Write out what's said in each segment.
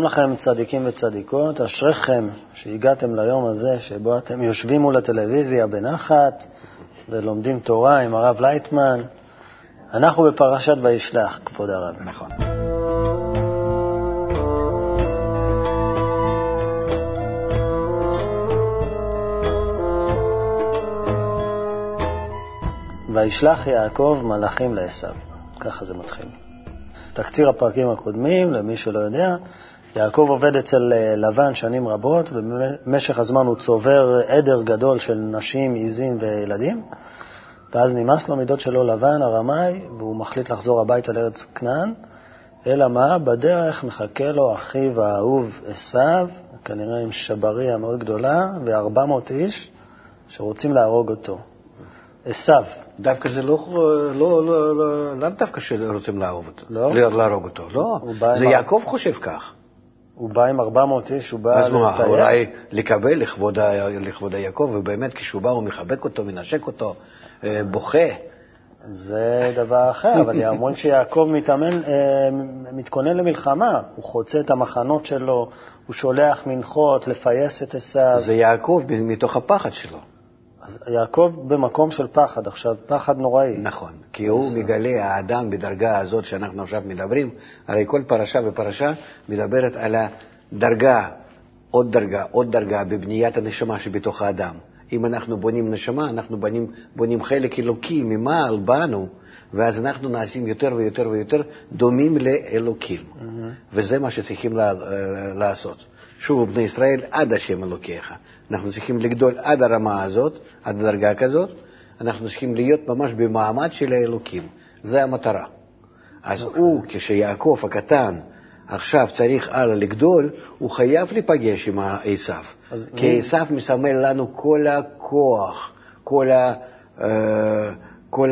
שלום לכם, צדיקים וצדיקות, אשריכם שהגעתם ליום הזה שבו אתם יושבים מול הטלוויזיה בנחת ולומדים תורה עם הרב לייטמן. אנחנו בפרשת וישלח, כבוד הרב. נכון. וישלח יעקב מלאכים לעשו. ככה זה מתחיל. תקציר הפרקים הקודמים, למי שלא יודע, יעקב עובד אצל אה, לבן שנים רבות, ובמשך הזמן הוא צובר עדר גדול של נשים, עיזים וילדים, ואז נמאס לו מדוד שלו לבן, הרמאי, והוא מחליט לחזור הביתה לארץ כנען, אלא מה? בדרך מחכה לו אחיו האהוב עשיו, כנראה עם שבריה מאוד גדולה, ו-400 איש שרוצים להרוג אותו. עשיו. דווקא זה לא, לא, לא, לא, לאו דווקא שרוצים להרוג אותו. לא? להרוג אותו, לא. זה יעקב חושב כך. הוא בא עם 400 איש, הוא בא אז מה. אולי לקבל לכבוד, ה- לכבוד יעקב, ובאמת כשהוא בא הוא מחבק אותו, מנשק אותו, אה, בוכה. זה דבר אחר, אבל אומרים שיעקב מתאמן, אה, מתכונן למלחמה. הוא חוצה את המחנות שלו, הוא שולח מנחות לפייס את עשיו. זה יעקב מתוך הפחד שלו. אז יעקב במקום של פחד עכשיו, פחד נוראי. נכון, כי הוא מגלה, האדם בדרגה הזאת שאנחנו עכשיו מדברים, הרי כל פרשה ופרשה מדברת על הדרגה, עוד דרגה, עוד דרגה בבניית הנשמה שבתוך האדם. אם אנחנו בונים נשמה, אנחנו בונים, בונים חלק אלוקי ממעל בנו, ואז אנחנו נעשים יותר ויותר ויותר דומים לאלוקים. וזה מה שצריכים לה, לעשות. שוב, בני ישראל, עד השם אלוקיך. אנחנו צריכים לגדול עד הרמה הזאת, עד דרגה כזאת, אנחנו צריכים להיות ממש במעמד של האלוקים. זה המטרה. אז הוא, כשיעקב הקטן עכשיו צריך הלאה לגדול, הוא חייב להיפגש עם עשיו. כי מי- עשיו מסמל לנו כל הכוח, כל, ה, אה, כל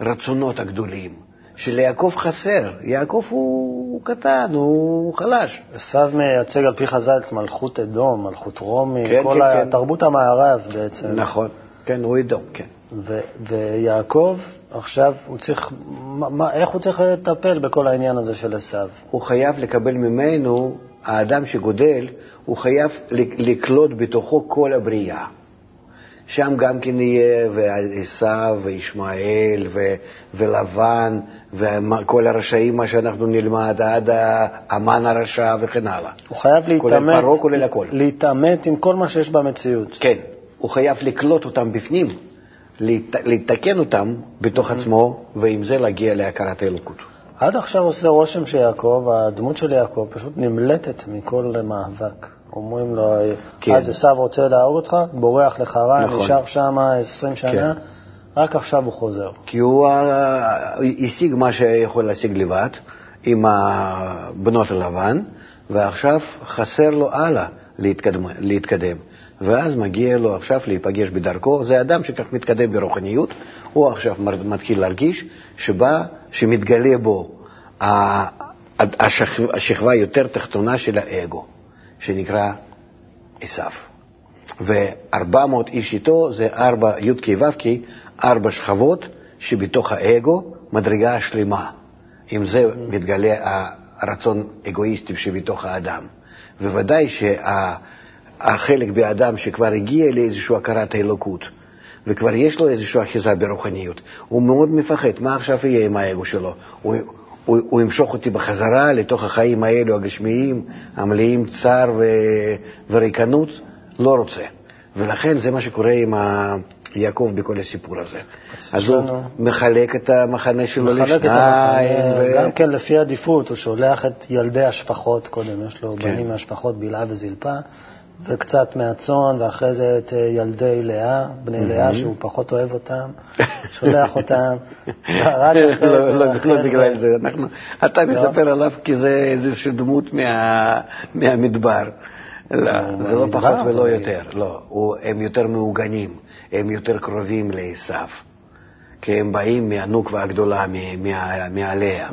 הרצונות הגדולים. שליעקב חסר. יעקב הוא, הוא קטן, הוא חלש. עשיו מייצג על פי חז"ל את מלכות אדום, מלכות רומי, כן, כל כן, ה- כן. המערב בעצם. נכון, כן, הוא אדום, כן. ו- ויעקב, עכשיו הוא צריך, מה, מה, איך הוא צריך לטפל בכל העניין הזה של עשיו? הוא חייב לקבל ממנו, האדם שגודל, הוא חייב לקלוט בתוכו כל הבריאה. שם גם כן יהיה ועשיו וישמעאל ו- ולבן וכל הרשעים, מה שאנחנו נלמד, עד המן הרשע וכן הלאה. הוא חייב כולל להתעמת, פרעה, כולל הכל. להתעמת עם כל מה שיש במציאות. כן, הוא חייב לקלוט אותם בפנים, להת- לתקן אותם בתוך עצמו, ועם זה להגיע להכרת האלוקות. עד עכשיו עושה רושם שיעקב, הדמות של יעקב פשוט נמלטת מכל מאבק. אומרים לו, כן. אז עשיו רוצה להרוג אותך, בורח לחרן, נכון. נשאר שם 20 שנה, כן. רק עכשיו הוא חוזר. כי הוא אה, השיג מה שיכול להשיג לבד עם בנות הלבן, ועכשיו חסר לו הלאה להתקדם, להתקדם. ואז מגיע לו עכשיו להיפגש בדרכו. זה אדם שכך מתקדם ברוחניות, הוא עכשיו מתחיל להרגיש שבא, שמתגלה בו השכבה, השכבה יותר תחתונה של האגו, שנקרא עשיו. ו-400 איש איתו זה ארבע י"ק ו"ק, ארבע שכבות שבתוך האגו מדרגה שלמה. עם זה מתגלה הרצון אגואיסטי שבתוך האדם. וודאי שהחלק באדם שכבר הגיע לאיזושהי הכרת האלוקות, וכבר יש לו איזושהי אחיזה ברוחניות, הוא מאוד מפחד, מה עכשיו יהיה עם האגו שלו? הוא, הוא, הוא ימשוך אותי בחזרה לתוך החיים האלו הגשמיים, המלאים צער ו, וריקנות? לא רוצה. ולכן זה מה שקורה עם ה... יעקב בכל הסיפור הזה. אז הוא מחלק את המחנה שלו לשניים. גם כן לפי עדיפות, הוא שולח את ילדי השפחות קודם, יש לו כן. בנים מהשפחות בלעה וזלפה, וקצת מהצאן, ואחרי זה את אה, ילדי לאה, בני לאה, שהוא פחות אוהב אותם, שולח אותם, רק אחרי זה, לא, לא, לא בגלל זה, אנחנו, אתה מספר עליו כי זה איזושהי דמות מה- מהמדבר. לא, זה לא פחות ולא יותר, לא. הם יותר מעוגנים, הם יותר קרובים לעשו, כי הם באים מהנוקבה הגדולה, מעליה,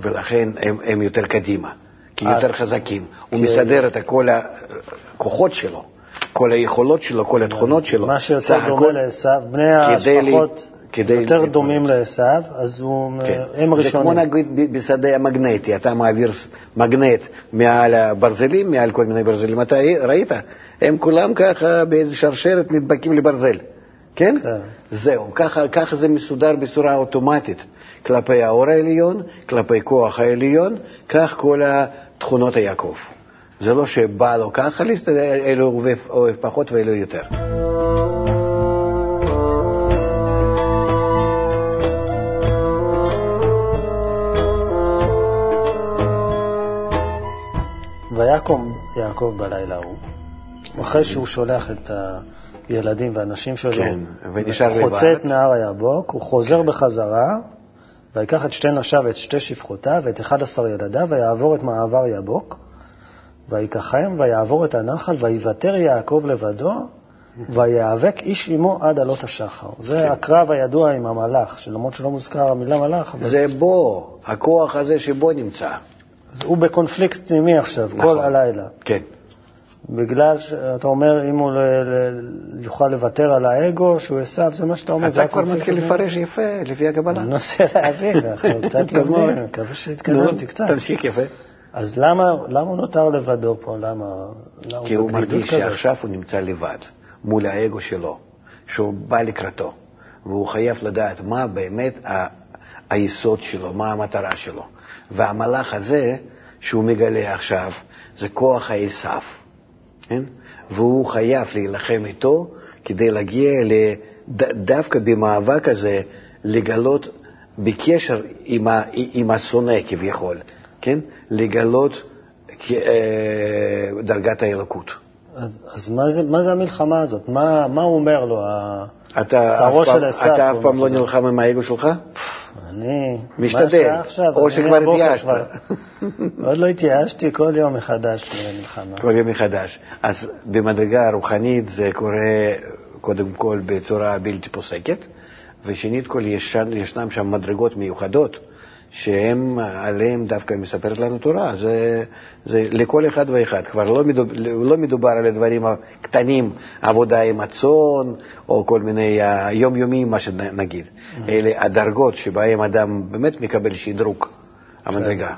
ולכן הם, הם יותר קדימה, כי אה, יותר חזקים. הוא מסדר את כל הכוחות שלו, כל היכולות שלו, כל התכונות שלו. מה שיותר דומה לעשו, בני השפחות, כדי... יותר דומים לעשו, אז הוא, כן. הם זה ראשונים. כמו נגיד בשדה המגנטי, אתה מעביר מגנט מעל הברזלים, מעל כל מיני ברזלים, אתה ראית? הם כולם ככה באיזו שרשרת נדבקים לברזל, כן? כן. זהו, ככה, ככה זה מסודר בצורה אוטומטית כלפי האור העליון, כלפי כוח העליון, כך כל התכונות היעקב. זה לא שבא לו ככה להסתדר, אלו אוהב, אוהב פחות ואלו יותר. ויקום יעקב בלילה ההוא, אחרי שהוא שולח את הילדים והנשים שלו, כן, ונשאר חוצה לבד. את נהר היבוק, הוא חוזר בחזרה, ויקח את שתי נשיו ואת שתי שפחותיו ואת אחד עשר ילדיו, ויעבור את מעבר יבוק, ויקחם ויעבור את הנחל, ויוותר יעקב לבדו, ויאבק איש עמו עד עלות השחר. זה כן. הקרב הידוע עם המלאך, שלמרות שלא מוזכר המילה מלאך, אבל זה בו, הכוח הזה שבו נמצא. אז הוא בקונפליקט פנימי עכשיו, נכון. כל הלילה. כן. בגלל שאתה אומר, אם הוא ל- ל- יוכל לוותר על האגו, שהוא עשיו, זה מה שאתה אומר. אתה כבר מתחיל. לפרש יפה, לפי הקבלה. אני מנסה להבין, אנחנו קצת. לומדים, מקווה שהתקדמתי קצת. תמשיך יפה. אז למה למה הוא נותר לבדו פה? למה? למה כי הוא מרגיש כזאת? שעכשיו הוא נמצא לבד, מול האגו שלו, שהוא בא לקראתו, והוא חייב לדעת מה באמת ה- היסוד שלו, מה המטרה שלו. והמלאך הזה, שהוא מגלה עכשיו, זה כוח העשיו, כן? והוא חייב להילחם איתו כדי להגיע לד- דווקא במאבק הזה, לגלות בקשר עם, ה, עם השונא כביכול, כן? לגלות אה, דרגת האלוקות. אז, אז מה, זה, מה זה המלחמה הזאת? מה, מה הוא אומר לו? שרו של עשיו, אתה אף פעם לא. נלחם עם האגו שלך? אני... משתדל. עכשיו? או שכבר התייאשת. עוד לא התייאשתי, כל יום מחדש למלחמה. כל יום מחדש. אז במדרגה הרוחנית זה קורה קודם כל בצורה בלתי פוסקת, ושנית כל ישן, ישנם שם מדרגות מיוחדות, שהם, עליהם דווקא מספרת לנו תורה. זה, זה לכל אחד ואחד. כבר לא מדובר, לא מדובר על הדברים הקטנים, עבודה עם הצאן, או כל מיני יומיומיים, מה שנגיד. אלה הדרגות שבהם אדם באמת מקבל שדרוג המדרגה.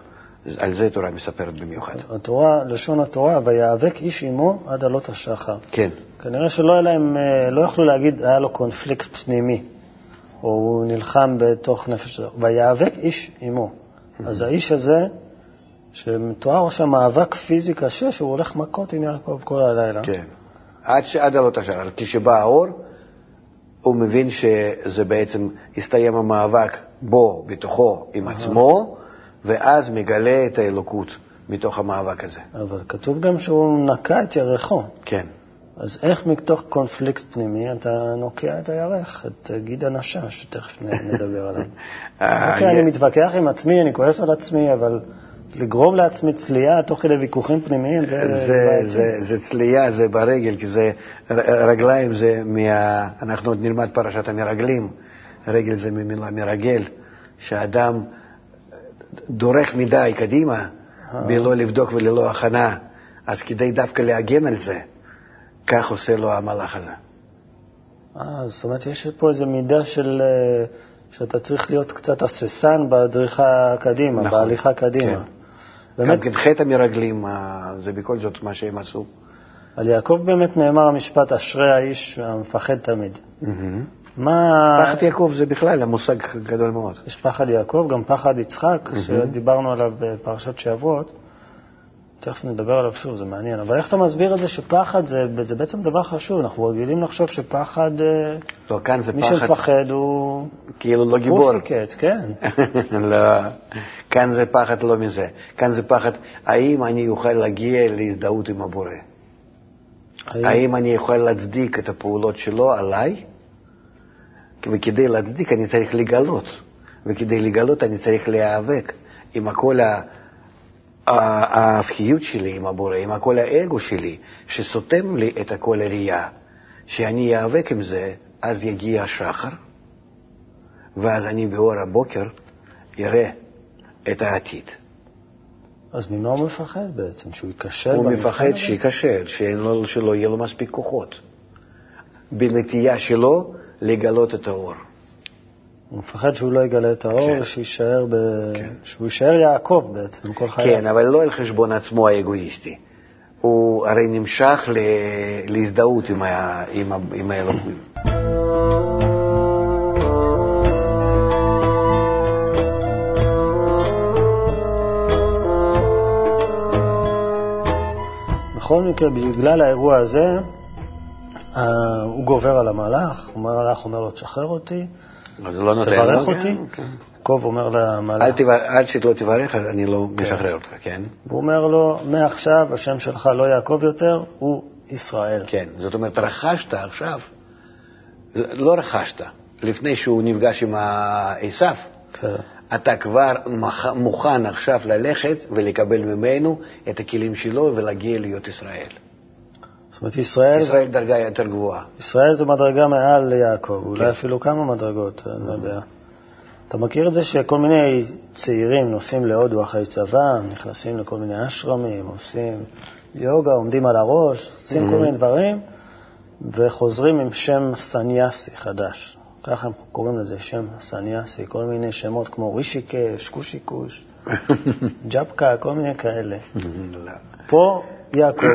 על זה תורה מספרת במיוחד. התורה, לשון התורה, ויאבק איש עמו עד עלות השחר. כן. כנראה שלא היה להם, אה, לא יכלו להגיד, היה לו קונפליקט פנימי, הוא נלחם בתוך נפש שלו. ויאבק איש עמו. אז האיש הזה, שמתואר שם מאבק פיזי קשה, שהוא הולך מכות עם יעקב כל הלילה. כן. עד, ש- עד עלות השחר. כשבא האור, הוא מבין שזה בעצם הסתיים המאבק בו, בתוכו, עם עצמו, ואז מגלה את האלוקות מתוך המאבק הזה. אבל כתוב גם שהוא נקע את ירחו. כן. אז איך מתוך קונפליקט פנימי אתה נוקע את הירך, את אה, גיד הנשה, שתכף נדבר עליו? אה, אוקיי, אני מתווכח עם עצמי, אני כועס על עצמי, אבל לגרום לעצמי צלייה תוך כדי ויכוחים פנימיים, זה... זה, בעייתי. זה, זה צלייה, זה ברגל, כי זה רגליים, זה מה... אנחנו עוד נלמד פרשת המרגלים. רגל זה ממילה מרגל, שאדם דורך מדי קדימה, בלא לבדוק וללא הכנה, אז כדי דווקא להגן על זה, כך עושה לו המלאך הזה. אה, זאת אומרת, יש פה איזו מידה של... אה, שאתה צריך להיות קצת הססן בדריכה קדימה, נכון, בהליכה קדימה. כן. באמת, גם חטא המרגלים, אה, זה בכל זאת מה שהם עשו. על יעקב באמת נאמר המשפט, אשרי האיש המפחד תמיד. מה... פחד יעקב זה בכלל המושג גדול מאוד. יש פחד יעקב, גם פחד יצחק, שדיברנו עליו בפרשת שעברות. תכף נדבר עליו שוב, זה מעניין. אבל איך אתה מסביר את זה שפחד זה, זה בעצם דבר חשוב? אנחנו רגילים לחשוב שפחד, אה, לא, כאן זה מי פחד, שמפחד הוא כאילו לא גיבור. פוסיקט, כן. לא, כאן זה פחד לא מזה. כאן זה פחד, האם אני אוכל להגיע להזדהות עם הבורא? האם אני יכול להצדיק את הפעולות שלו עליי? וכדי להצדיק אני צריך לגלות, וכדי לגלות אני צריך להיאבק עם כל ה- ההפכיות שלי עם הבורא, עם כל האגו שלי, שסותם לי את כל הראייה. שאני איאבק עם זה, אז יגיע השחר, ואז אני באור הבוקר אראה את העתיד. אז ממה הוא מפחד בעצם? שהוא ייכשל? הוא מפחד? שייכשל, שלא יהיה לו מספיק כוחות. בנטייה שלו לגלות את האור. הוא מפחד שהוא לא יגלה את האור, כן. שיישאר ב... שהוא יישאר יעקב בעצם, כל חייו. כן, אבל לא על חשבון עצמו האגואיסטי. הוא הרי נמשך ל- להזדהות עם, ה... עם, ה... עם האלוהים. בכל מקרה, בגלל האירוע הזה, אה, הוא גובר על המלאך, המלאך אומר לו, תשחרר אותי, לא נותן תברך לו, אותי. כן, כן. יעקב אומר למלאך, אל, תבר... אל שלא תברך, אני לא משחרר אותך, כן? הוא אומר לו, מעכשיו השם שלך לא יעקב יותר, הוא ישראל. כן, זאת אומרת, רכשת עכשיו, לא רכשת, לפני שהוא נפגש עם עשיו, כן. אתה כבר מוכן עכשיו ללכת ולקבל ממנו את הכלים שלו ולהגיע להיות ישראל. זאת אומרת, ישראל, ישראל דרגה יותר גבוהה. ישראל זה מדרגה מעל ליעקב, אולי כן. אפילו כמה מדרגות, אני לא יודע. אתה מכיר את זה שכל מיני צעירים נוסעים להודו אחרי צבא, נכנסים לכל מיני אשרמים, עושים יוגה, עומדים על הראש, עושים כל מיני דברים, וחוזרים עם שם סניאסי חדש. ככה הם קוראים לזה, שם סניאסי, כל מיני שמות כמו רישיקש, קושיקוש, ג'פקה, כל מיני כאלה. פה יעקב,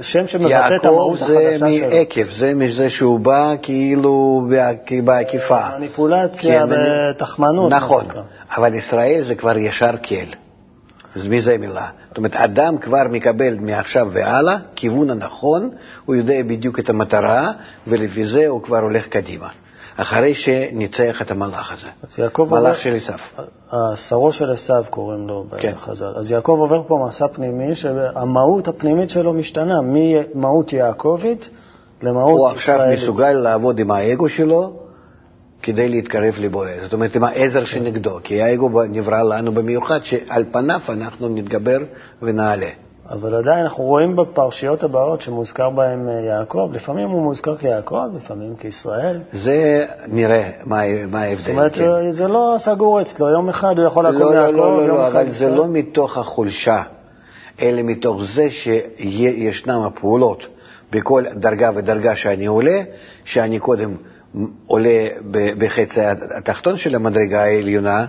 שם שמבטא את יעקב המהות זה החדשה שלו. מעקב, זה מזה שהוא בא כאילו בעק- בעקיפה. מניפולציה כן, ותחמנות. נכון. אבל ישראל זה כבר ישר כל. אז מי זה מילה? זאת אומרת, אדם כבר מקבל מעכשיו והלאה כיוון הנכון, הוא יודע בדיוק את המטרה, ולפי זה הוא כבר הולך קדימה. אחרי שניצח את המלאך הזה. אז יעקב עובר, מלאך של עשיו. השרו של עשיו קוראים לו כן. בחז"ל. אז יעקב עובר פה מסע פנימי, שהמהות הפנימית שלו משתנה ממהות יעקבית למהות הוא עכשיו ישראלית. מסוגל לעבוד עם האגו שלו כדי להתקרב לבורא. זאת אומרת, עם העזר שנגדו. כי האגו נברא לנו במיוחד, שעל פניו אנחנו נתגבר ונעלה. אבל עדיין אנחנו רואים בפרשיות הבאות שמוזכר בהן אה, יעקב, לפעמים הוא מוזכר כיעקב, לפעמים כישראל. זה נראה מה, מה ההבדל. זאת אומרת, כן. אה, זה לא סגור אצלו, יום אחד הוא יכול לקום לא, יעקב, לא, לא, לא, יום לא, אחד אבל זה ישראל. לא מתוך החולשה, אלא מתוך זה שישנן הפעולות בכל דרגה ודרגה שאני עולה, שאני קודם עולה בחצי התחתון של המדרגה העליונה.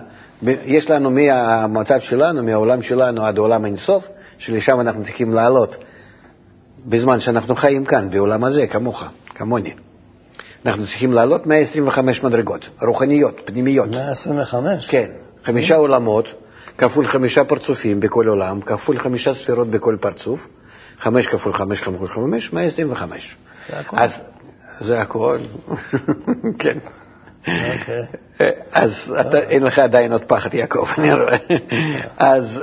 יש לנו מהמצב שלנו, מהעולם שלנו עד העולם אינסוף, שלשם אנחנו צריכים לעלות, בזמן שאנחנו חיים כאן, בעולם הזה, כמוך, כמוני. אנחנו צריכים לעלות 125 מדרגות, רוחניות, פנימיות. 125? כן, חמישה עולמות, כפול חמישה פרצופים בכל עולם, כפול חמישה ספירות בכל פרצוף, חמש כפול חמש כפול חמש, 125. זה הכל. אז זה הכל, כן. אוקיי. אז אתה, אין לך עדיין עוד פחד, יעקב, אני רואה. אז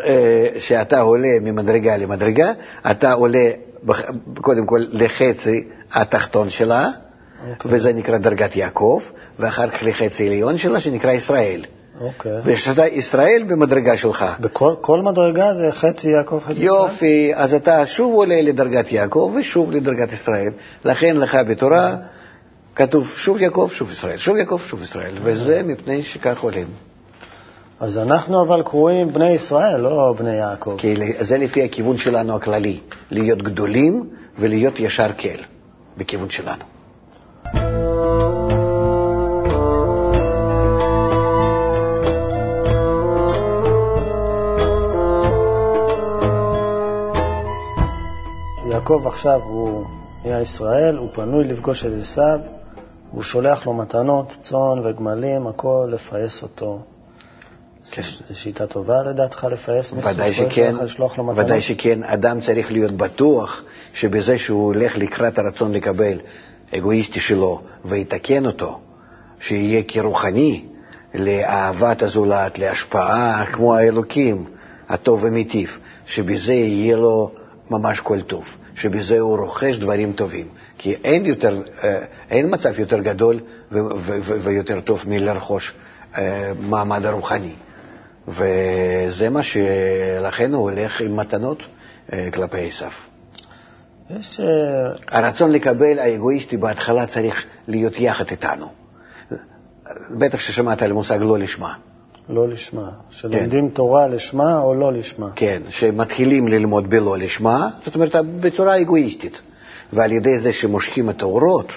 כשאתה עולה ממדרגה למדרגה, אתה עולה קודם כל לחצי התחתון שלה, וזה נקרא דרגת יעקב, ואחר כך לחצי עליון שלה, שנקרא ישראל. אוקיי. וכשאתה ישראל במדרגה שלך, בכל כל מדרגה זה חצי יעקב, חצי ישראל? יופי, אז אתה שוב עולה לדרגת יעקב ושוב לדרגת ישראל. לכן לך בתורה כתוב שוב יעקב, שוב ישראל, שוב יעקב, שוב ישראל, וזה מפני שכך עולים. אז אנחנו אבל קרואים בני ישראל, לא בני יעקב. כי זה לפי הכיוון שלנו הכללי, להיות גדולים ולהיות ישר כל, בכיוון שלנו. יעקב עכשיו הוא נהיה ישראל, הוא פנוי לפגוש את עשיו, הוא שולח לו מתנות, צאן וגמלים, הכל לפייס אותו. כן. זו שיטה טובה לדעתך לפייס מישהו ודאי שכן? ודאי שכן, אדם צריך להיות בטוח שבזה שהוא הולך לקראת הרצון לקבל אגואיסטי שלו ויתקן אותו, שיהיה כרוחני לאהבת הזולת, להשפעה כמו האלוקים, הטוב ומיטיב, שבזה יהיה לו ממש כל טוב, שבזה הוא רוכש דברים טובים. כי אין, יותר, אה, אין מצב יותר גדול ו- ו- ו- ויותר טוב מלרכוש אה, מעמד הרוחני. וזה מה שלכן הוא הולך עם מתנות אה, כלפי עשיו. יש... הרצון לקבל האגואיסטי בהתחלה צריך להיות יחד איתנו. בטח ששמעת על המושג לא לשמה. לא לשמה. שלומדים תורה לשמה או לא לשמה. כן, שמתחילים ללמוד בלא לשמה, זאת אומרת בצורה אגואיסטית. ועל ידי זה שמושכים את האורות,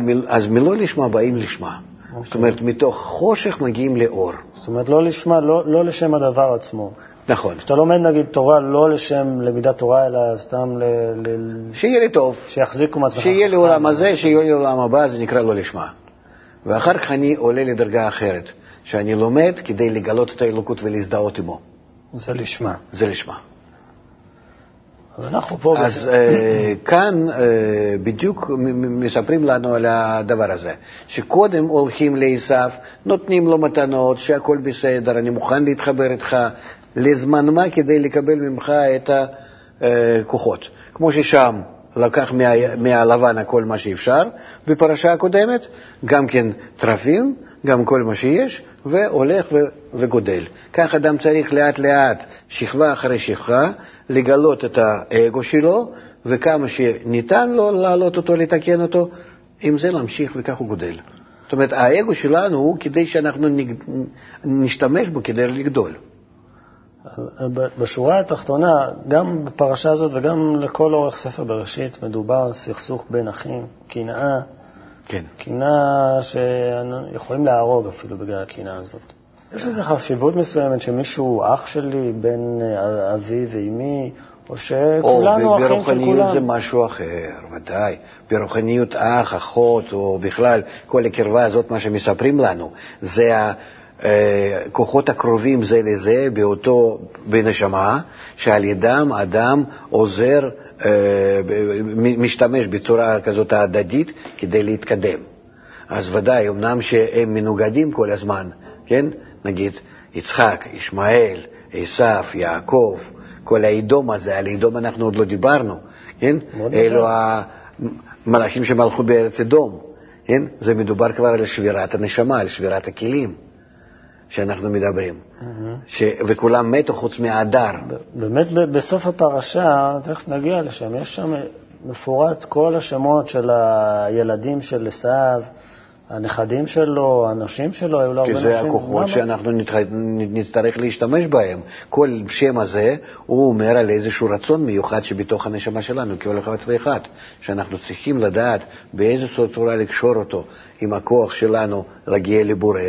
מיל- אז מלא לשמה באים לשמה. זאת אומרת, מתוך חושך מגיעים לאור. זאת אומרת, לא לשמה, לא, לא לשם הדבר עצמו. נכון. כשאתה לומד נגיד תורה לא לשם למידת תורה, אלא סתם ל... ל... שיהיה לי טוב. שיחזיקו מעצמך. שיהיה לי עולם הזה, שיהיה לי עולם הבא, זה נקרא לא לשמה. ואחר כך אני עולה לדרגה אחרת, שאני לומד כדי לגלות את האלוקות ולהזדהות עמו. זה לשמה. זה לשמה. אז אנחנו פה... אז uh, כאן uh, בדיוק מספרים לנו על הדבר הזה, שקודם הולכים לעשו, נותנים לו מתנות, שהכל בסדר, אני מוכן להתחבר איתך, לזמן מה כדי לקבל ממך את הכוחות. כמו ששם לקח מה, מהלבן הכל מה שאפשר, בפרשה הקודמת, גם כן טרפים, גם כל מה שיש, והולך ו, וגודל. כך אדם צריך לאט לאט, שכבה אחרי שכבה, לגלות את האגו שלו, וכמה שניתן לו להעלות אותו, לתקן אותו, עם זה להמשיך וכך הוא גודל. זאת אומרת, האגו שלנו הוא כדי שאנחנו נשתמש בו כדי לגדול. בשורה התחתונה, גם בפרשה הזאת וגם לכל אורך ספר בראשית, מדובר על סכסוך בין אחים, קנאה. כן. קנאה שיכולים להרוג אפילו בגלל הקנאה הזאת. יש לזה חשיבות מסוימת שמישהו אח שלי, בן אבי ואימי, או שכולנו אחים של כולם. או ברוחניות זה משהו אחר, ודאי. ברוחניות אח, אחות, או בכלל כל הקרבה הזאת, מה שמספרים לנו, זה הכוחות הקרובים זה לזה באותו, בנשמה, שעל ידם אדם עוזר, משתמש בצורה כזאת הדדית כדי להתקדם. אז ודאי, אמנם שהם מנוגדים כל הזמן, כן? נגיד יצחק, ישמעאל, עשף, יעקב, כל האדום הזה, על אדום אנחנו עוד לא דיברנו, כן? אלו המלאכים שמלכו בארץ אדום, כן? זה מדובר כבר על שבירת הנשמה, על שבירת הכלים. שאנחנו מדברים. ש... וכולם מתו חוץ מהדר. באמת בסוף הפרשה, תכף נגיע לשם, יש שם מפורט כל השמות של הילדים של עשיו, הנכדים שלו, הנשים שלו, היו לו הרבה נשים. כי זה הכוחות שאנחנו נצטרך להשתמש בהם. כל שם הזה, הוא אומר על איזשהו רצון מיוחד שבתוך הנשמה שלנו, כל אחד ואחד, שאנחנו צריכים לדעת באיזו צורה לקשור אותו עם הכוח שלנו להגיע לבורא.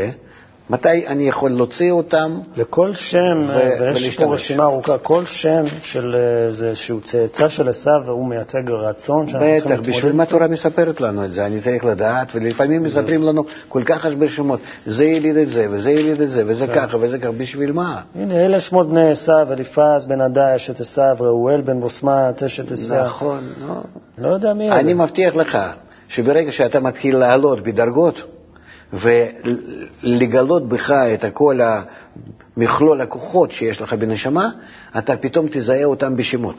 מתי אני יכול להוציא אותם? לכל שם, ו- ויש פה רשימה ארוכה, כל שם של איזשהו צאצא של עשיו, הוא מייצג רצון שאנחנו צריכים להתמודד. בטח, בשביל מה התורה מספרת לנו את זה? אני צריך לדעת, ולפעמים מספרים לנו כל כך הרבה שמות, זה יליד את זה, וזה יליד את זה, וזה כן. ככה, וזה ככה, בשביל מה? הנה, אלה שמות בני עשיו, אליפז בן עדה, אשת עשיו, ראואל בן בוסמת, אשת עשיו. נכון, לא. לא יודע מי אני מבטיח לך שברגע שאתה מתחיל לעלות בדרגות, ולגלות בך את כל מכלול הכוחות שיש לך בנשמה, אתה פתאום תזהה אותם בשמות.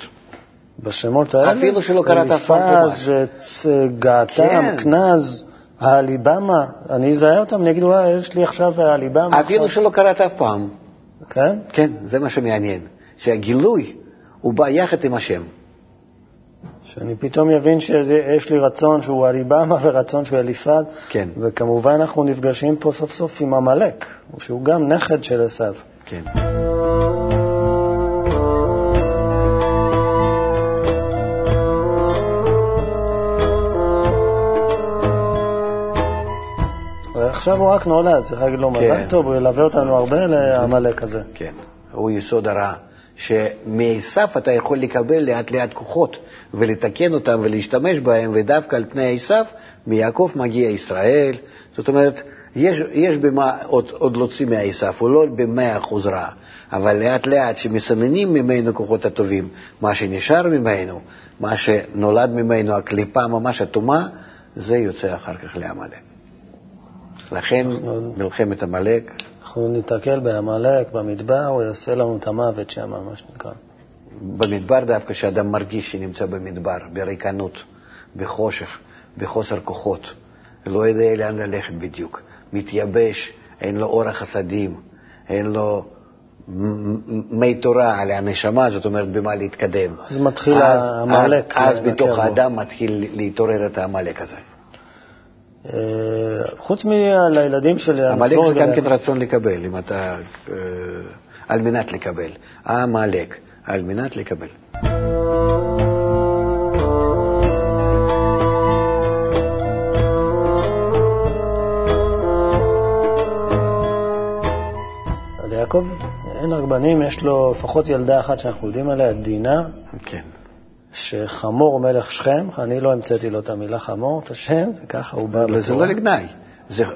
בשמות האלה? אפילו שלא קראת אף פעם אליפז, געתם, כן. כנז, האליבמה, אני אזהה אותם, אני אגיד, וואי, יש לי עכשיו האליבמה. אפילו שלא קראת אף פעם. כן? כן, זה מה שמעניין, שהגילוי הוא בא יחד עם השם. שאני פתאום אבין שיש לי רצון שהוא אליבמה ורצון שהוא אליפד. כן. וכמובן אנחנו נפגשים פה סוף סוף עם עמלק, שהוא גם נכד של עשיו. כן. עכשיו הוא רק נולד, צריך להגיד לו מזל כן. טוב, הוא ילווה אותנו הרבה לעמלק הזה. כן, הוא יסוד הרע. שמעשיו אתה יכול לקבל לאט לאט כוחות ולתקן אותם ולהשתמש בהם, ודווקא על פני עשיו, מיעקב מגיע ישראל. זאת אומרת, יש, יש במה עוד, עוד להוציא מעשיו, הוא לא במאה אחוז רע, אבל לאט לאט שמסננים ממנו כוחות הטובים, מה שנשאר ממנו, מה שנולד ממנו, הקליפה ממש אטומה, זה יוצא אחר כך לעמלק. לכן מלחמת עמלק אנחנו ניתקל בעמלק במדבר, הוא יעשה לנו את המוות שם, מה שנקרא. במדבר דווקא כשאדם מרגיש שנמצא במדבר, בריקנות, בחושך, בחוסר כוחות, לא יודע לאן ללכת בדיוק, מתייבש, אין לו אורח חסדים, אין לו מי תורה על הנשמה, זאת אומרת, במה להתקדם. אז מתחיל העמלק. אז, אז בתוך האדם מתחיל להתעורר את העמלק הזה. אה, חוץ מלילדים שלי... עמלק זה גם כן רצון לקבל, אם אתה... אה, על מנת לקבל. עמלק, על מנת לקבל. יעקב, אין רק בנים, יש לו לפחות ילדה אחת שאנחנו יודעים עליה, דינה. כן. שחמור מלך שכם, אני לא המצאתי לו את המילה חמור, את השם, זה ככה, הוא בא... אבל זה לא לגנאי,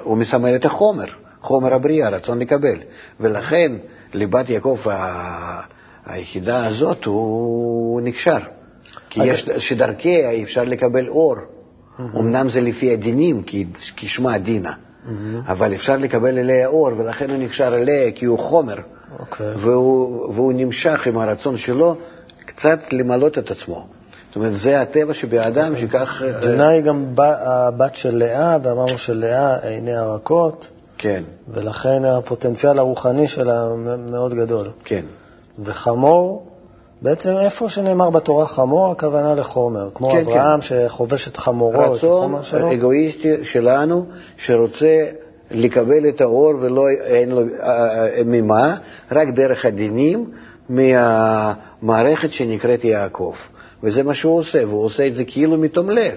הוא מסמל את החומר, חומר הבריאה, רצון לקבל. ולכן ליבת יעקב היחידה הזאת, הוא נקשר. כי יש, שדרכיה אפשר לקבל אור. אמנם זה לפי הדינים, כי כשמה דינה, אבל אפשר לקבל אליה אור, ולכן הוא נקשר אליה כי הוא חומר. אוקיי. והוא, נמשך עם הרצון שלו קצת למלות את עצמו. זאת אומרת, זה הטבע שבאדם, שכך... אה, דינה היא גם הבת של לאה, ואמרנו שלאה עיניה רכות, כן, ולכן הפוטנציאל הרוחני שלה מאוד גדול. כן. וחמור, בעצם איפה שנאמר בתורה חמור, הכוונה לחומר. כמו כן, אברהם שחובש את חמורו, את רצון החומר שלו. אגואיסטי שלנו, שרוצה לקבל את האור ולא אין לו אה, ממה, רק דרך הדינים מהמערכת שנקראת יעקב. וזה מה שהוא עושה, והוא עושה את זה כאילו מתום לב.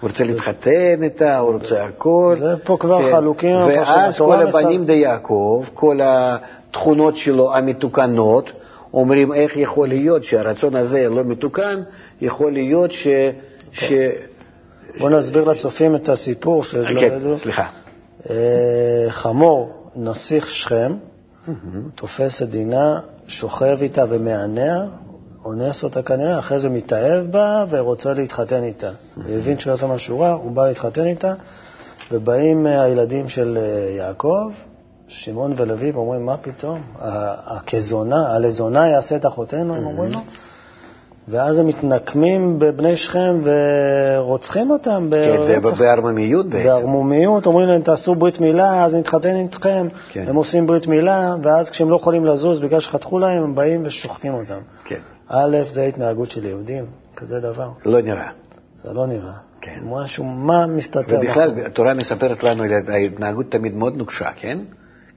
הוא רוצה להתחתן איתה, הוא רוצה הכל. זה פה כבר כן. חלוקים, ואז כל הבנים מסר- דיעקב, כל התכונות שלו המתוקנות, אומרים איך יכול להיות שהרצון הזה לא מתוקן, יכול להיות ש... ש... בואו נסביר לצופים את הסיפור שלא כן. סליחה. אה, חמור, נסיך שכם, תופס את דינה, שוכב איתה ומענע, אונס אותה כנראה, אחרי זה מתאהב בה ורוצה להתחתן איתה. הוא הבין שהוא עשה משהו רע, הוא בא להתחתן איתה, ובאים אה, הילדים של אה, יעקב, שמעון ולוי, ואומרים, מה פתאום? הכזונה, הלזונה יעשה את אחותינו, הם אומרים לו. ואז הם מתנקמים בבני שכם ורוצחים אותם כן, ברצח ובערממיות בעצם. בערמומיות, אומרים להם, תעשו ברית מילה, אז נתחתן איתכם. כן. הם עושים ברית מילה, ואז כשהם לא יכולים לזוז בגלל שחתכו להם, הם באים ושוחטים אותם. כן, א', זה התנהגות של יהודים, כזה דבר. לא נראה. זה לא נראה. כן. משהו, מה מסתתר? ובכלל, התורה מספרת לנו ההתנהגות תמיד מאוד נוקשה, כן?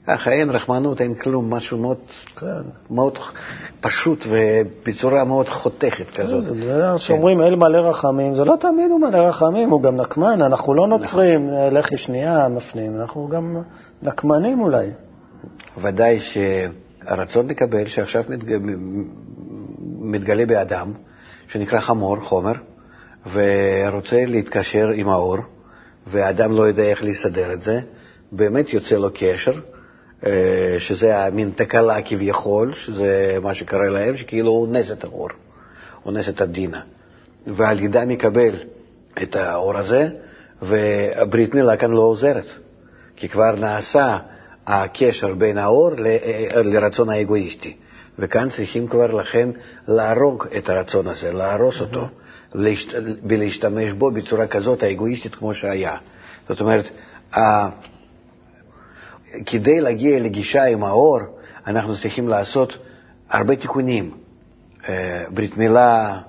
ככה אין רחמנות, אין כלום, משהו מאוד, כן. מאוד פשוט ובצורה מאוד חותכת כזאת. זה- זה שאומרים אל מלא רחמים, זה לא תמיד הוא מלא רחמים, הוא גם נקמן, אנחנו לא נוצרים, אה, לחי שנייה מפנים, אנחנו גם נקמנים אולי. ודאי שהרצון לקבל, שעכשיו מתג... מתגלה באדם, שנקרא חמור, חומר, ורוצה להתקשר עם האור, והאדם לא יודע איך לסדר את זה, באמת יוצא לו קשר, שזה המין תקלה כביכול, שזה מה שקרה להם, שכאילו הוא אונס את האור, אונס את הדינה. ועל ידה מקבל את האור הזה, והברית מילה כאן לא עוזרת, כי כבר נעשה הקשר בין האור ל- אה, לרצון האגואיסטי. וכאן צריכים כבר לכן להרוג את הרצון הזה, להרוס אותו, להשת... ולהשתמש בו בצורה כזאת האגואיסטית כמו שהיה. זאת אומרת, כדי להגיע לגישה עם האור, אנחנו צריכים לעשות הרבה תיקונים. אה, ברית מילה,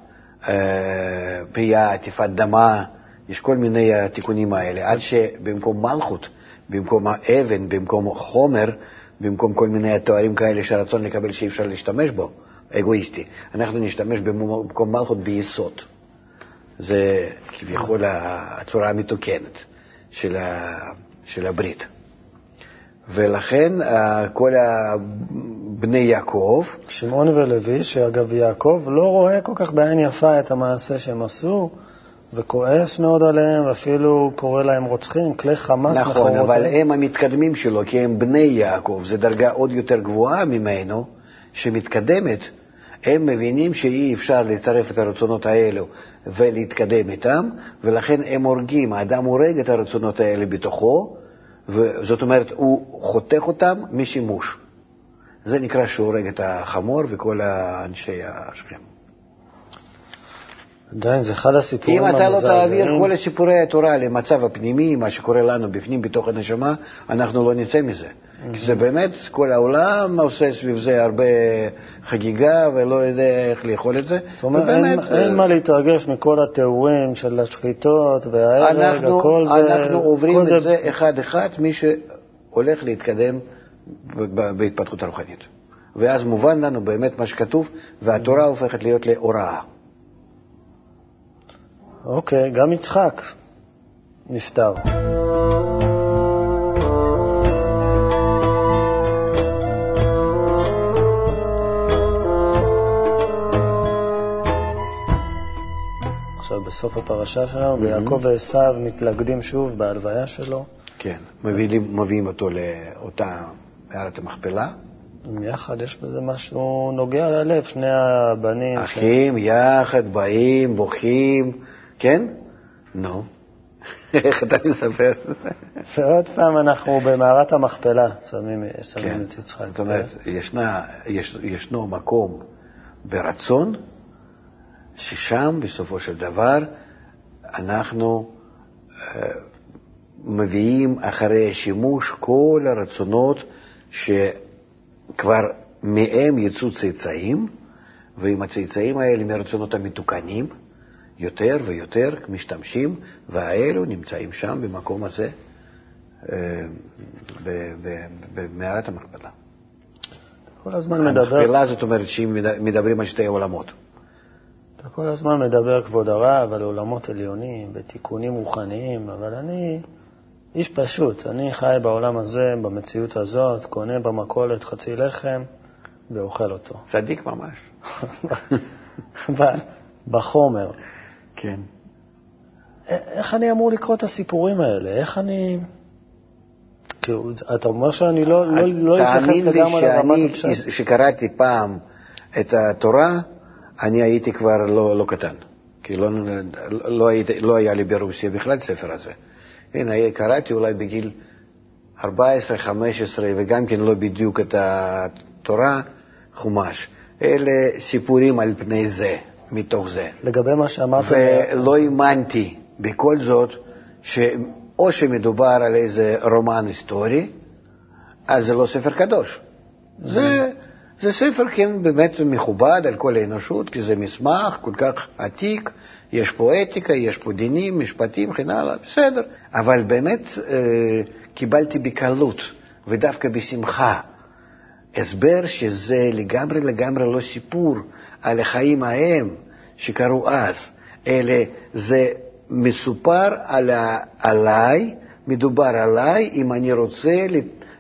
אה, בריאה, עטיפת דמה, יש כל מיני התיקונים האלה, עד שבמקום מלכות, במקום האבן, במקום חומר, במקום כל מיני תוארים כאלה שהרצון לקבל שאי אפשר להשתמש בו, אגואיסטי, אנחנו נשתמש במקום מלכות ביסוד. זה כביכול הצורה המתוקנת של הברית. ולכן אה, כל בני יעקב, שמעון ולוי, שאגב יעקב לא רואה כל כך בעין יפה את המעשה שהם עשו, וכועס מאוד עליהם, ואפילו קורא להם רוצחים, כלי חמאס נכון, מכורות. אבל הם המתקדמים שלו, כי הם בני יעקב, זו דרגה עוד יותר גבוהה ממנו, שמתקדמת. הם מבינים שאי אפשר לצרף את הרצונות האלו ולהתקדם איתם, ולכן הם הורגים, האדם הורג את הרצונות האלה בתוכו, וזאת אומרת, הוא חותך אותם משימוש. זה נקרא שהוא הורג את החמור וכל האנשי השכם. עדיין, זה אחד הסיפורים אם אתה לא המזעזעים. תעביר כל הסיפורי התורה למצב הפנימי, מה שקורה לנו בפנים, בתוך הנשמה, אנחנו לא נצא מזה. כי זה באמת, כל העולם עושה סביב זה הרבה חגיגה ולא יודע איך לאכול את זה. זאת אומרת, אין, ובאמת, אין מה להתרגש מכל התיאורים של השחיטות וההרג, אנחנו, הכל זה... אנחנו עוברים את זה אחד-אחד, מי שהולך להתקדם בהתפתחות הרוחנית. ואז מובן לנו באמת מה שכתוב, והתורה הופכת להיות להוראה. אוקיי, גם יצחק נפטר. עכשיו, בסוף הפרשה שלנו, ויעקב ועשיו מתלכדים שוב בהלוויה שלו. כן, מביאים, מביאים אותו לאותה מערת המכפלה. יחד, יש בזה משהו נוגע ללב, שני הבנים. אחים ש... יחד באים, בוכים. כן? נו. איך אתה מספר? ועוד פעם אנחנו במערת המכפלה שמים, שמים כן. את יצחק. זאת אומרת, ישנה, יש, ישנו מקום ברצון, ששם בסופו של דבר אנחנו uh, מביאים אחרי שימוש כל הרצונות שכבר מהם יצאו צאצאים, ועם הצאצאים האלה מהרצונות המתוקנים, יותר ויותר משתמשים, והאלו נמצאים שם, במקום הזה, אה, במערת המכפלה. כל הזמן מדבר... המכפלה זאת אומרת שאם מדברים על שתי עולמות. אתה כל הזמן מדבר, כבוד הרב, על עולמות עליונים, בתיקונים רוחניים, אבל אני איש פשוט. אני חי בעולם הזה, במציאות הזאת, קונה במכולת חצי לחם ואוכל אותו. צדיק ממש. בחומר. כן. איך אני אמור לקרוא את הסיפורים האלה? איך אני... כאילו, אתה אומר שאני לא, לא, לא אתייחס לגמרי לרמת הפשט. תאמין לי שקראתי פעם את התורה, אני הייתי כבר לא, לא קטן. כי לא, לא, הייתי, לא היה לי ברוסיה בכלל ספר הזה. הנה, קראתי אולי בגיל 14-15, וגם כן לא בדיוק את התורה, חומש. אלה סיפורים על פני זה, מתוך זה. לגבי מה שאמרת... ולא האמנתי בכל זאת, שאו שמדובר על איזה רומן היסטורי, אז זה לא ספר קדוש. זה, זה ספר, כן, באמת מכובד על כל האנושות, כי זה מסמך כל כך עתיק, יש פה אתיקה, יש פה דינים, משפטים, וכן הלאה, בסדר. אבל באמת אה, קיבלתי בקלות, ודווקא בשמחה, הסבר שזה לגמרי לגמרי לא סיפור על החיים ההם שקרו אז, אלא זה מסופר על, עליי, מדובר עליי, אם אני רוצה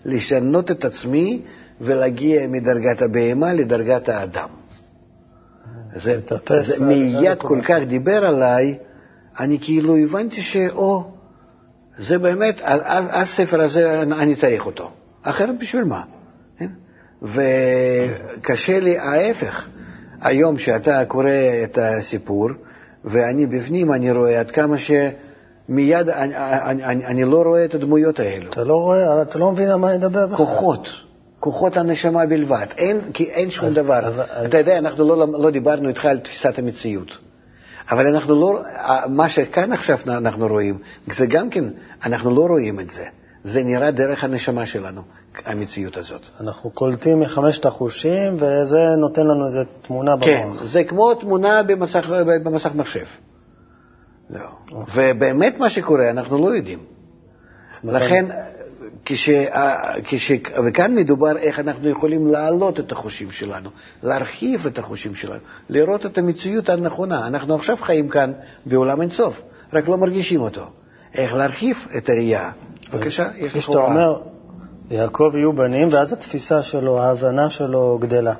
לשנות את עצמי ולהגיע מדרגת הבהמה לדרגת האדם. זה, זה מיד כל כך דיבר עליי, אני כאילו הבנתי שאו, זה באמת, הספר הזה, אני צריך אותו. אחרת בשביל מה? וקשה לי ההפך. היום שאתה קורא את הסיפור, ואני בפנים, אני רואה עד כמה שמיד אני, אני, אני, אני לא רואה את הדמויות האלו. אתה לא רואה, אתה לא מבין על מה אני מדבר בכלל. כוחות. כוחות הנשמה בלבד, אין, כי אין שום אז, דבר. אבל, אתה יודע, אנחנו לא, לא דיברנו איתך על תפיסת המציאות, אבל אנחנו לא, מה שכאן עכשיו אנחנו רואים, זה גם כן, אנחנו לא רואים את זה. זה נראה דרך הנשמה שלנו, המציאות הזאת. אנחנו קולטים מחמשת החושים, וזה נותן לנו איזו תמונה במוח. כן, זה כמו תמונה במסך, במסך מחשב. לא. אוקיי. ובאמת מה שקורה, אנחנו לא יודעים. לכן, כש, כש, וכאן מדובר איך אנחנו יכולים להעלות את החושים שלנו, להרחיב את החושים שלנו, לראות את המציאות הנכונה. אנחנו עכשיו חיים כאן בעולם אינסוף, רק לא מרגישים אותו. איך להרחיב את הראייה. בבקשה, יש לך הוראה. אומר, יעקב יהיו בנים, ואז התפיסה שלו, ההבנה שלו גדלה.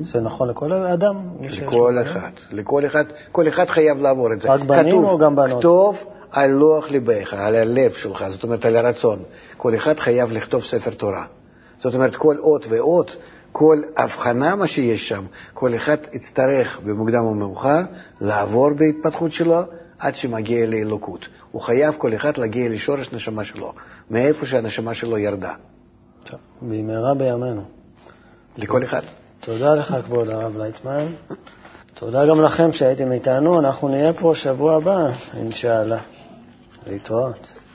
זה נכון לכל אדם? לכל אחד. לכל אחד, כל אחד חייב לעבור את זה. רק בנים או גם בנות? כתוב על לוח ליבך, על הלב שלך, זאת אומרת על הרצון. כל אחד חייב לכתוב ספר תורה. זאת אומרת, כל אות ואות, כל הבחנה מה שיש שם, כל אחד יצטרך במוקדם או מאוחר לעבור בהתפתחות שלו עד שמגיע לאלוקות. הוא חייב כל אחד להגיע לשורש נשמה שלו, מאיפה שהנשמה שלו ירדה. טוב, במהרה בימינו. לכל אחד. תודה לך, כבוד הרב ליצמן. תודה גם לכם שהייתם איתנו. אנחנו נהיה פה שבוע הבא, אינשאללה. להתראות.